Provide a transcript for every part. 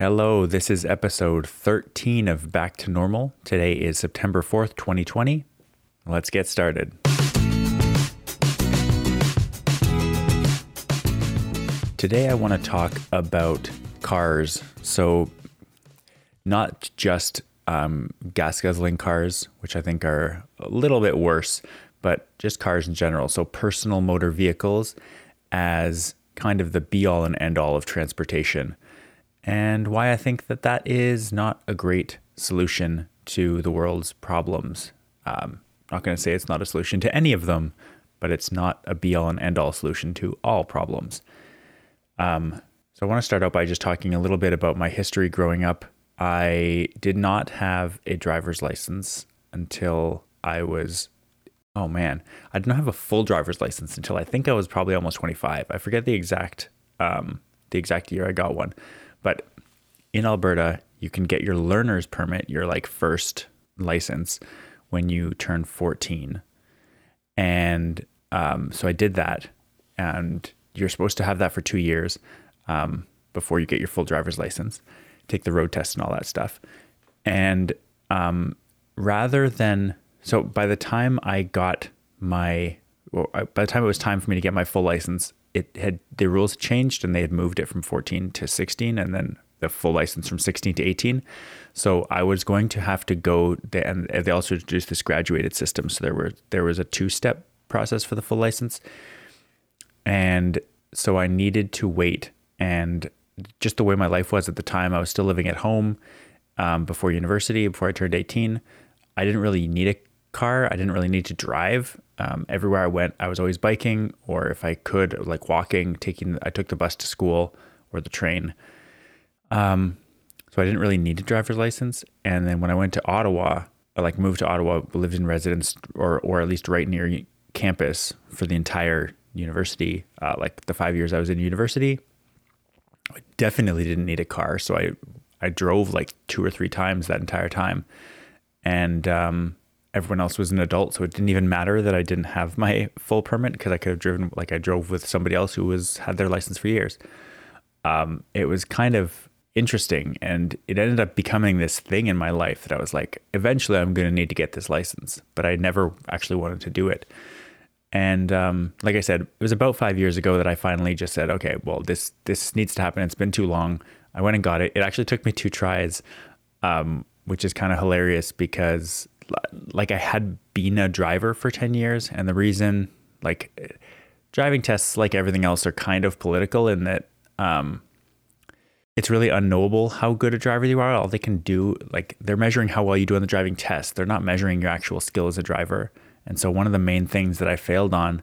Hello, this is episode 13 of Back to Normal. Today is September 4th, 2020. Let's get started. Today, I want to talk about cars. So, not just um, gas guzzling cars, which I think are a little bit worse, but just cars in general. So, personal motor vehicles as kind of the be all and end all of transportation and why I think that that is not a great solution to the world's problems. Um, not going to say it's not a solution to any of them, but it's not a be all and end all solution to all problems. Um, so I want to start out by just talking a little bit about my history growing up. I did not have a driver's license until I was, oh man, I did not have a full driver's license until I think I was probably almost 25. I forget the exact, um, the exact year I got one but in Alberta, you can get your learner's permit, your like first license, when you turn 14. And um, so I did that. And you're supposed to have that for two years um, before you get your full driver's license, take the road test and all that stuff. And um, rather than, so by the time I got my, well, by the time it was time for me to get my full license, it had the rules changed and they had moved it from 14 to 16 and then the full license from 16 to 18 so i was going to have to go and they also introduced this graduated system. So there were there was a two step process for the full license. And so i needed to wait. And just the way my life was at the time i was still living at home um, before university before i turned 18 i didn't really need a car. I didn't really need to drive um, everywhere I went, I was always biking, or if I could, like walking, taking. I took the bus to school or the train. Um, so I didn't really need a driver's license. And then when I went to Ottawa, I like moved to Ottawa, lived in residence, or or at least right near campus for the entire university. Uh, like the five years I was in university, I definitely didn't need a car. So I I drove like two or three times that entire time, and um, everyone else was an adult, so it didn't even matter that I didn't have my full permit because I could have driven like I drove with somebody else who was had their license for years. Um, it was kind of interesting, and it ended up becoming this thing in my life that I was like, eventually I'm going to need to get this license, but I never actually wanted to do it. And um, like I said, it was about five years ago that I finally just said, okay, well this this needs to happen. It's been too long. I went and got it. It actually took me two tries, um, which is kind of hilarious because like I had been a driver for 10 years. And the reason, like, driving tests, like everything else, are kind of political in that um, it's really unknowable how good a driver you are. All they can do, like, they're measuring how well you do on the driving test, they're not measuring your actual skill as a driver. And so, one of the main things that I failed on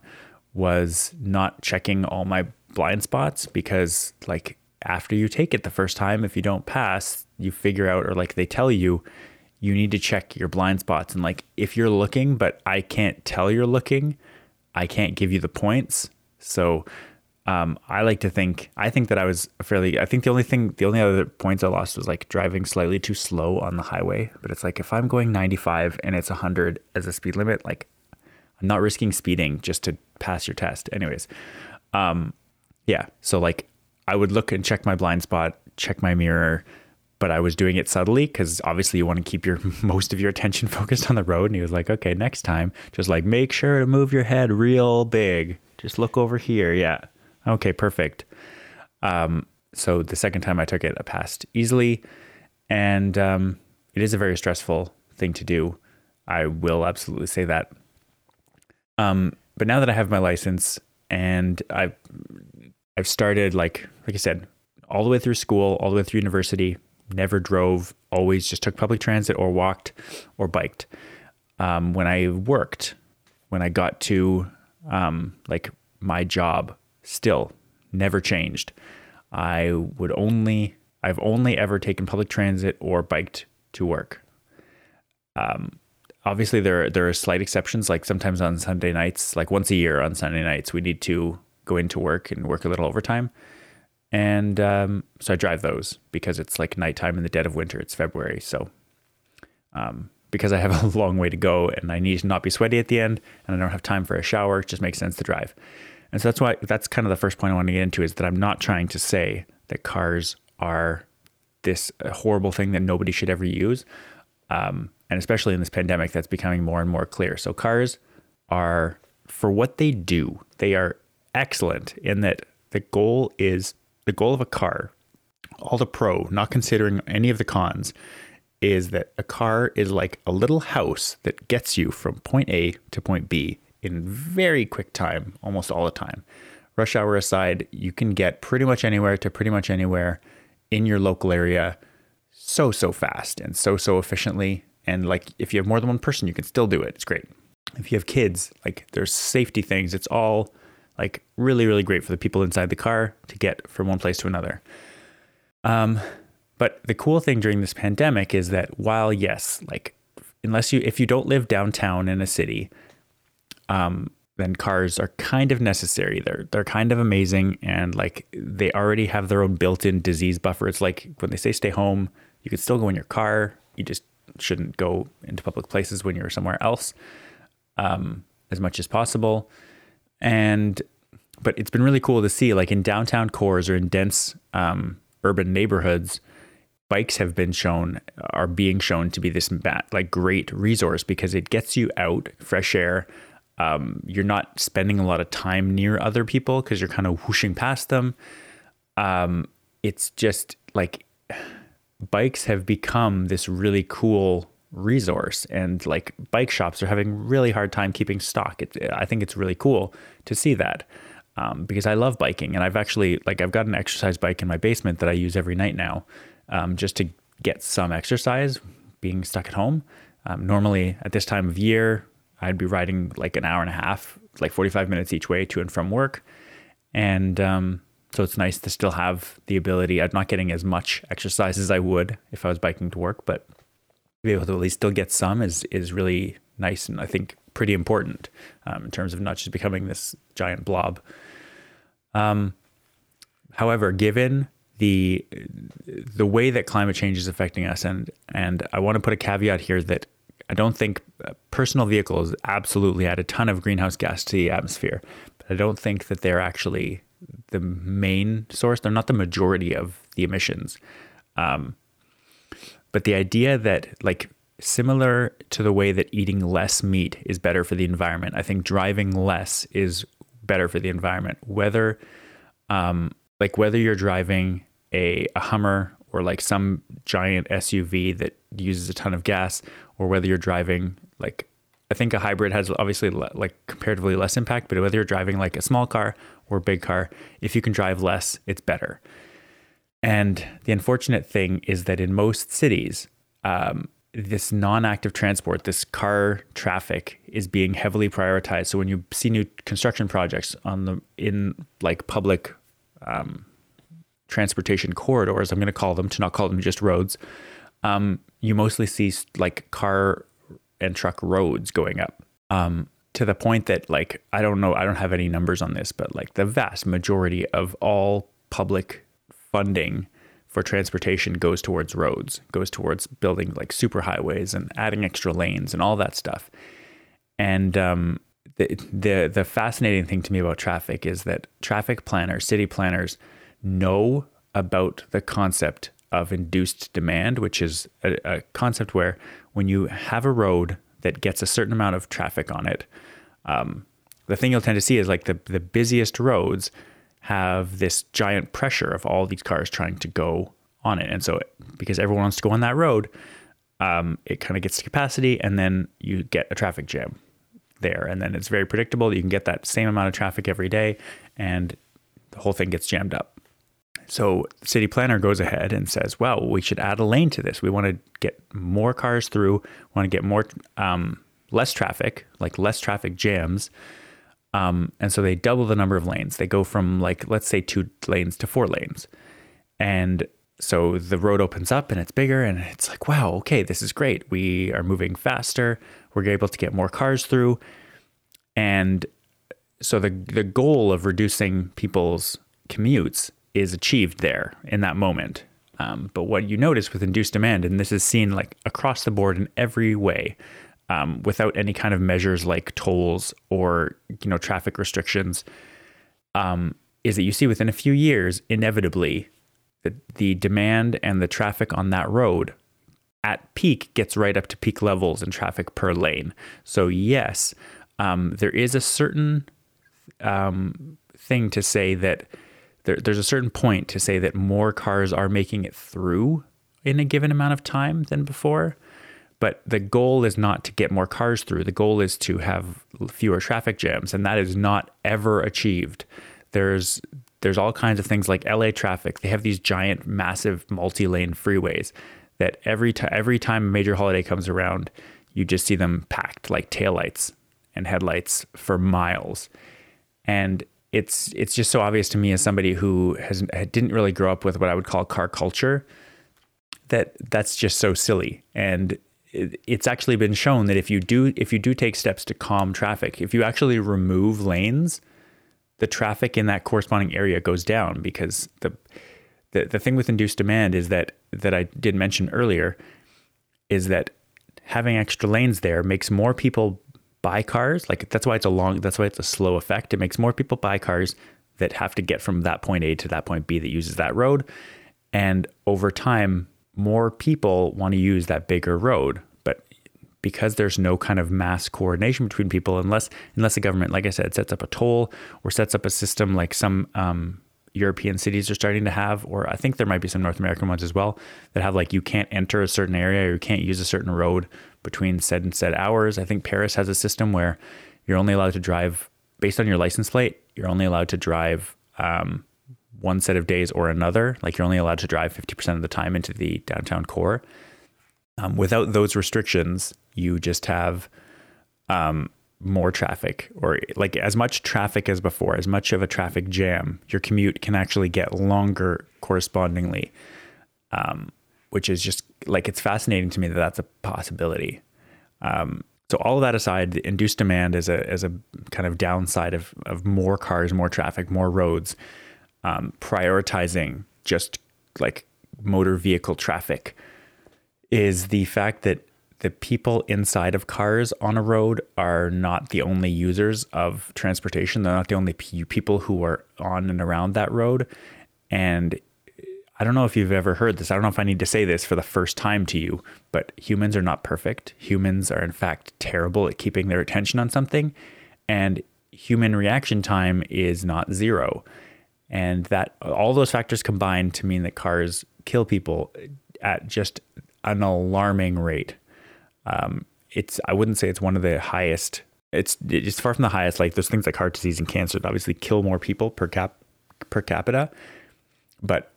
was not checking all my blind spots because, like, after you take it the first time, if you don't pass, you figure out, or like they tell you, you need to check your blind spots. And like, if you're looking, but I can't tell you're looking, I can't give you the points. So, um, I like to think, I think that I was fairly, I think the only thing, the only other points I lost was like driving slightly too slow on the highway. But it's like, if I'm going 95 and it's 100 as a speed limit, like I'm not risking speeding just to pass your test. Anyways, um, yeah. So like I would look and check my blind spot, check my mirror, but I was doing it subtly because obviously you want to keep your most of your attention focused on the road. And he was like, okay, next time, just like make sure to move your head real big. Just look over here. Yeah. Okay, perfect. Um, so the second time I took it, I passed easily. And um, it is a very stressful thing to do. I will absolutely say that. Um, but now that I have my license and I've I've started like like I said, all the way through school, all the way through university, never drove, always just took public transit or walked or biked. Um, when I worked, when I got to um, like my job, still never changed. I would only, I've only ever taken public transit or biked to work. Um, obviously, there there are slight exceptions. Like sometimes on Sunday nights, like once a year on Sunday nights, we need to go into work and work a little overtime. And um, so I drive those because it's like nighttime in the dead of winter. It's February. So um, because I have a long way to go and I need to not be sweaty at the end and I don't have time for a shower, it just makes sense to drive. And so that's why that's kind of the first point I want to get into is that I'm not trying to say that cars are this horrible thing that nobody should ever use. Um, and especially in this pandemic, that's becoming more and more clear. So cars are, for what they do, they are excellent in that the goal is the goal of a car, all the pro, not considering any of the cons, is that a car is like a little house that gets you from point A to point B in very quick time, almost all the time. Rush hour aside, you can get pretty much anywhere to pretty much anywhere in your local area so, so fast and so, so efficiently. And like if you have more than one person, you can still do it. It's great. If you have kids, like there's safety things. It's all like really, really great for the people inside the car to get from one place to another. Um, but the cool thing during this pandemic is that while yes, like unless you if you don't live downtown in a city, um, then cars are kind of necessary. They're they're kind of amazing and like they already have their own built-in disease buffer. It's like when they say stay home, you could still go in your car. You just shouldn't go into public places when you're somewhere else um, as much as possible. And but it's been really cool to see like in downtown cores or in dense um, urban neighborhoods bikes have been shown are being shown to be this like great resource because it gets you out fresh air. Um, you're not spending a lot of time near other people because you're kind of whooshing past them. Um, it's just like bikes have become this really cool resource and like bike shops are having really hard time keeping stock it, i think it's really cool to see that um, because i love biking and i've actually like i've got an exercise bike in my basement that i use every night now um, just to get some exercise being stuck at home. Um, normally at this time of year, I'd be riding like an hour and a half, like 45 minutes each way to and from work. And um, so it's nice to still have the ability. I'm not getting as much exercise as I would if I was biking to work, but be able to at least still get some is is really nice and I think pretty important um, in terms of not just becoming this giant blob. Um, however, given the the way that climate change is affecting us and and I want to put a caveat here that I don't think uh, personal vehicles absolutely add a ton of greenhouse gas to the atmosphere, but I don't think that they're actually the main source. They're not the majority of the emissions. Um, but the idea that like similar to the way that eating less meat is better for the environment, I think driving less is better for the environment. Whether um, like whether you're driving a, a Hummer or like some giant SUV that uses a ton of gas, or whether you're driving like I think a hybrid has obviously le- like comparatively less impact, but whether you're driving like a small car or a big car, if you can drive less, it's better. And the unfortunate thing is that in most cities, um, this non-active transport, this car traffic, is being heavily prioritized. So when you see new construction projects on the in like public um, transportation corridors, I'm going to call them to not call them just roads, um, you mostly see like car and truck roads going up. Um, to the point that like I don't know, I don't have any numbers on this, but like the vast majority of all public funding for transportation goes towards roads, goes towards building like superhighways and adding extra lanes and all that stuff. And um, the, the the fascinating thing to me about traffic is that traffic planners, city planners, know about the concept of induced demand, which is a, a, concept where when you have a road that gets a certain amount of traffic on it, um, the thing you'll tend to see is like the, the busiest roads have this giant pressure of all these cars trying to go on it. And so, because everyone wants to go on that road, um, it kind of gets to capacity, and then you get a traffic jam there. And then it's very predictable you can get that same amount of traffic every day, and the whole thing gets jammed up. So city planner goes ahead and says, "Well, we should add a lane to this. We want to get more cars through. Want to get more um, less traffic, like less traffic jams." Um, and so they double the number of lanes. They go from like let's say two lanes to four lanes, and so the road opens up and it's bigger, and it's like, wow, okay, this is great. We are moving faster. We're able to get more cars through, and so the the goal of reducing people's commutes is achieved there in that moment. Um, but what you notice with induced demand, and this is seen like across the board in every way, um, without any kind of measures like tolls or you know traffic restrictions, um, is that you see within a few years, inevitably, the, the demand and the traffic on that road at peak gets right up to peak levels in traffic per lane. So, yes, um, there is a certain um, thing to say that there, there's a certain point to say that more cars are making it through in a given amount of time than before. But the goal is not to get more cars through. The goal is to have fewer traffic jams, and that is not ever achieved. There's there's all kinds of things like LA traffic. They have these giant, massive multi-lane freeways that every time every time a major holiday comes around, you just see them packed like taillights and headlights for miles. And it's it's just so obvious to me as somebody who has didn't really grow up with what I would call car culture that that's just so silly. And it's actually been shown that if you do if you do take steps to calm traffic, if you actually remove lanes, the traffic in that corresponding area goes down because the the, the thing with induced demand is that that I did mention earlier is that having extra lanes there makes more people buy cars. Like that's why it's a long that's why it's a slow effect. It makes more people buy cars that have to get from that point A to that point B that uses that road. And over time, more people want to use that bigger road. But because there's no kind of mass coordination between people, unless unless the government, like I said, sets up a toll or sets up a system like some um, European cities are starting to have, or I think there might be some North American ones as well that have like you can't enter a certain area or you can't use a certain road between said and said hours. I think Paris has a system where you're only allowed to drive based on your license plate. You're only allowed to drive um, one set of days or another. Like you're only allowed to drive 50% of the time into the downtown core. Um, without those restrictions, you just have um, more traffic or like as much traffic as before, as much of a traffic jam. Your commute can actually get longer correspondingly, um, which is just like it's fascinating to me that that's a possibility. Um, so all of that aside, the induced demand is a as a kind of downside of of more cars, more traffic, more roads, um, prioritizing just like motor vehicle traffic is the fact that the people inside of cars on a road are not the only users of transportation. They're not the only people who are on and around that road. And I don't know if you've ever heard this. I don't know if I need to say this for the first time to you, but humans are not perfect. Humans are, in fact, terrible at keeping their attention on something. And human reaction time is not zero. And that all those factors combine to mean that cars kill people at just an alarming rate. Um, it's I wouldn't say it's one of the highest. It's it's far from the highest. Like those things like heart disease and cancer that obviously kill more people per cap per capita, but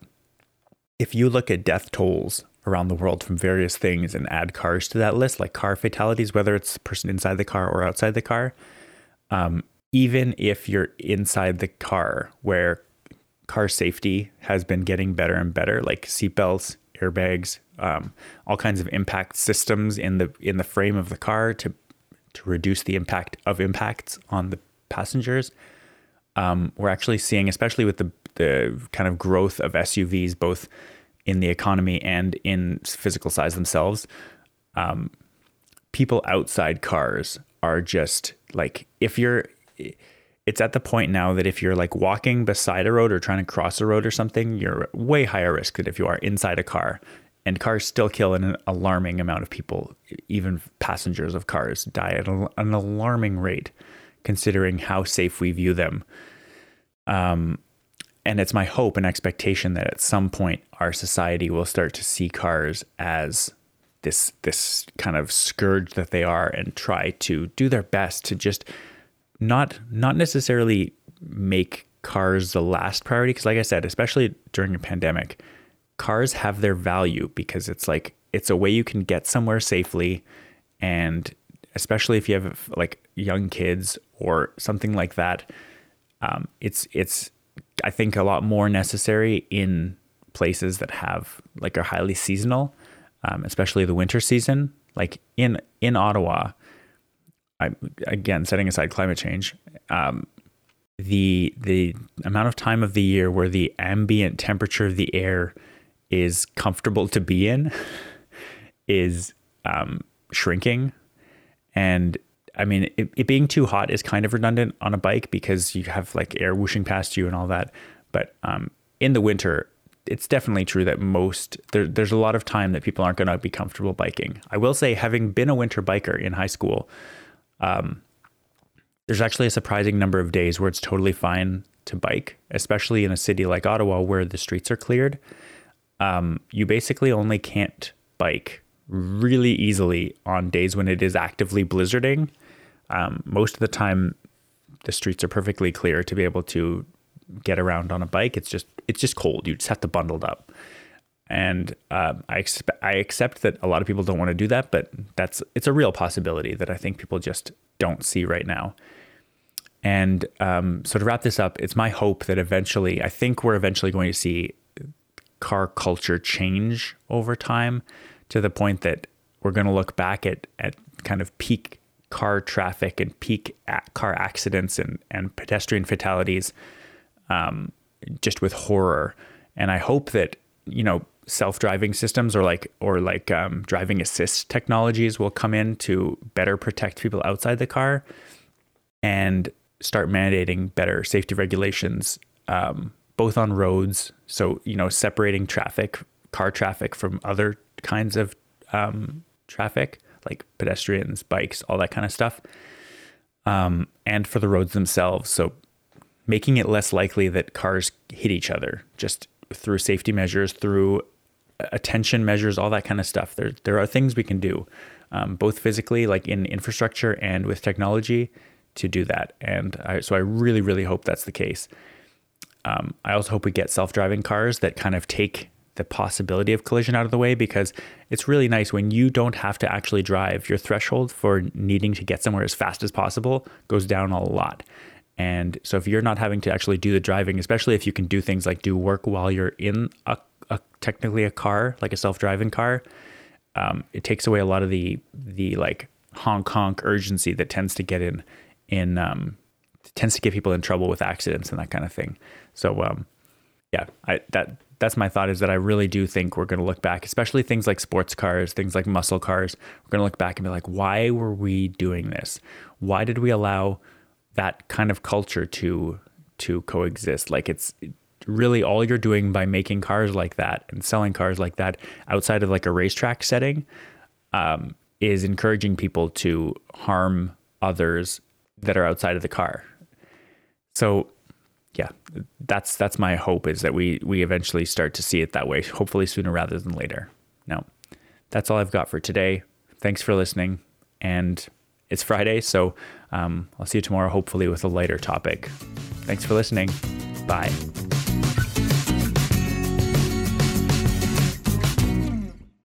if you look at death tolls around the world from various things and add cars to that list, like car fatalities, whether it's the person inside the car or outside the car, um, even if you're inside the car, where car safety has been getting better and better, like seatbelts, airbags, um, all kinds of impact systems in the in the frame of the car to to reduce the impact of impacts on the passengers. Um, we're actually seeing, especially with the the kind of growth of SUVs, both in the economy and in physical size themselves, um, people outside cars are just like if you're it's at the point now that if you're like walking beside a road or trying to cross a road or something, you're way higher risk than if you are inside a car. And cars still kill an alarming amount of people. Even passengers of cars die at an alarming rate, considering how safe we view them. Um, and it's my hope and expectation that at some point our society will start to see cars as this this kind of scourge that they are and try to do their best to just not not necessarily make cars the last priority because like I said, especially during a pandemic, cars have their value because it's like it's a way you can get somewhere safely and especially if you have like young kids or something like that um, it's it's I think a lot more necessary in places that have like are highly seasonal, um, especially the winter season. Like in in Ottawa, I, again, setting aside climate change, um, the the amount of time of the year where the ambient temperature of the air is comfortable to be in is um, shrinking, and I mean, it, it, being too hot is kind of redundant on a bike because you have like air whooshing past you and all that. But um, in the winter, it's definitely true that most there, there's a lot of time that people aren't going to be comfortable biking. I will say, having been a winter biker in high school, um, there's actually a surprising number of days where it's totally fine to bike, especially in a city like Ottawa where the streets are cleared. Um, you basically only can't bike really easily on days when it is actively blizzarding. Um, most of the time, the streets are perfectly clear to be able to get around on a bike. It's just it's just cold. You just have to bundle up. And um, I expect I accept that a lot of people don't want to do that, but that's it's a real possibility that I think people just don't see right now. And um, so to wrap this up, it's my hope that eventually, I think we're eventually going to see car culture change over time to the point that we're going to look back at at kind of peak car traffic and peak car accidents and and pedestrian fatalities um, just with horror. And I hope that you know self-driving systems or like or like um, driving assist technologies will come in to better protect people outside the car and start mandating better safety regulations um, both on roads. So you know separating traffic car traffic from other kinds of um, traffic like pedestrians bikes all that kind of stuff um, and for the roads themselves. So making it less likely that cars hit each other just through safety measures, through attention measures, all that kind of stuff. There, there are things we can do, um, both physically, like in infrastructure, and with technology to do that. And I, so I really, really hope that's the case. Um, I also hope we get self driving cars that kind of take the possibility of collision out of the way because it's really nice when you don't have to actually drive. Your threshold for needing to get somewhere as fast as possible goes down a lot. And so if you're not having to actually do the driving, especially if you can do things like do work while you're in a, a technically a car, like a self-driving car, um, it takes away a lot of the the like honk honk urgency that tends to get in in um, tends to get people in trouble with accidents and that kind of thing. So um, yeah, I that that's my thought is that I really do think we're going to look back, especially things like sports cars, things like muscle cars. We're going to look back and be like, why were we doing this? Why did we allow that kind of culture to to coexist. Like it's really all you're doing by making cars like that and selling cars like that outside of like a racetrack setting um, is encouraging people to harm others that are outside of the car. So yeah, that's that's my hope is that we we eventually start to see it that way, hopefully sooner rather than later. Now, that's all I've got for today. Thanks for listening and it's Friday, so um, I'll see you tomorrow, hopefully with a lighter topic. Thanks for listening. Bye.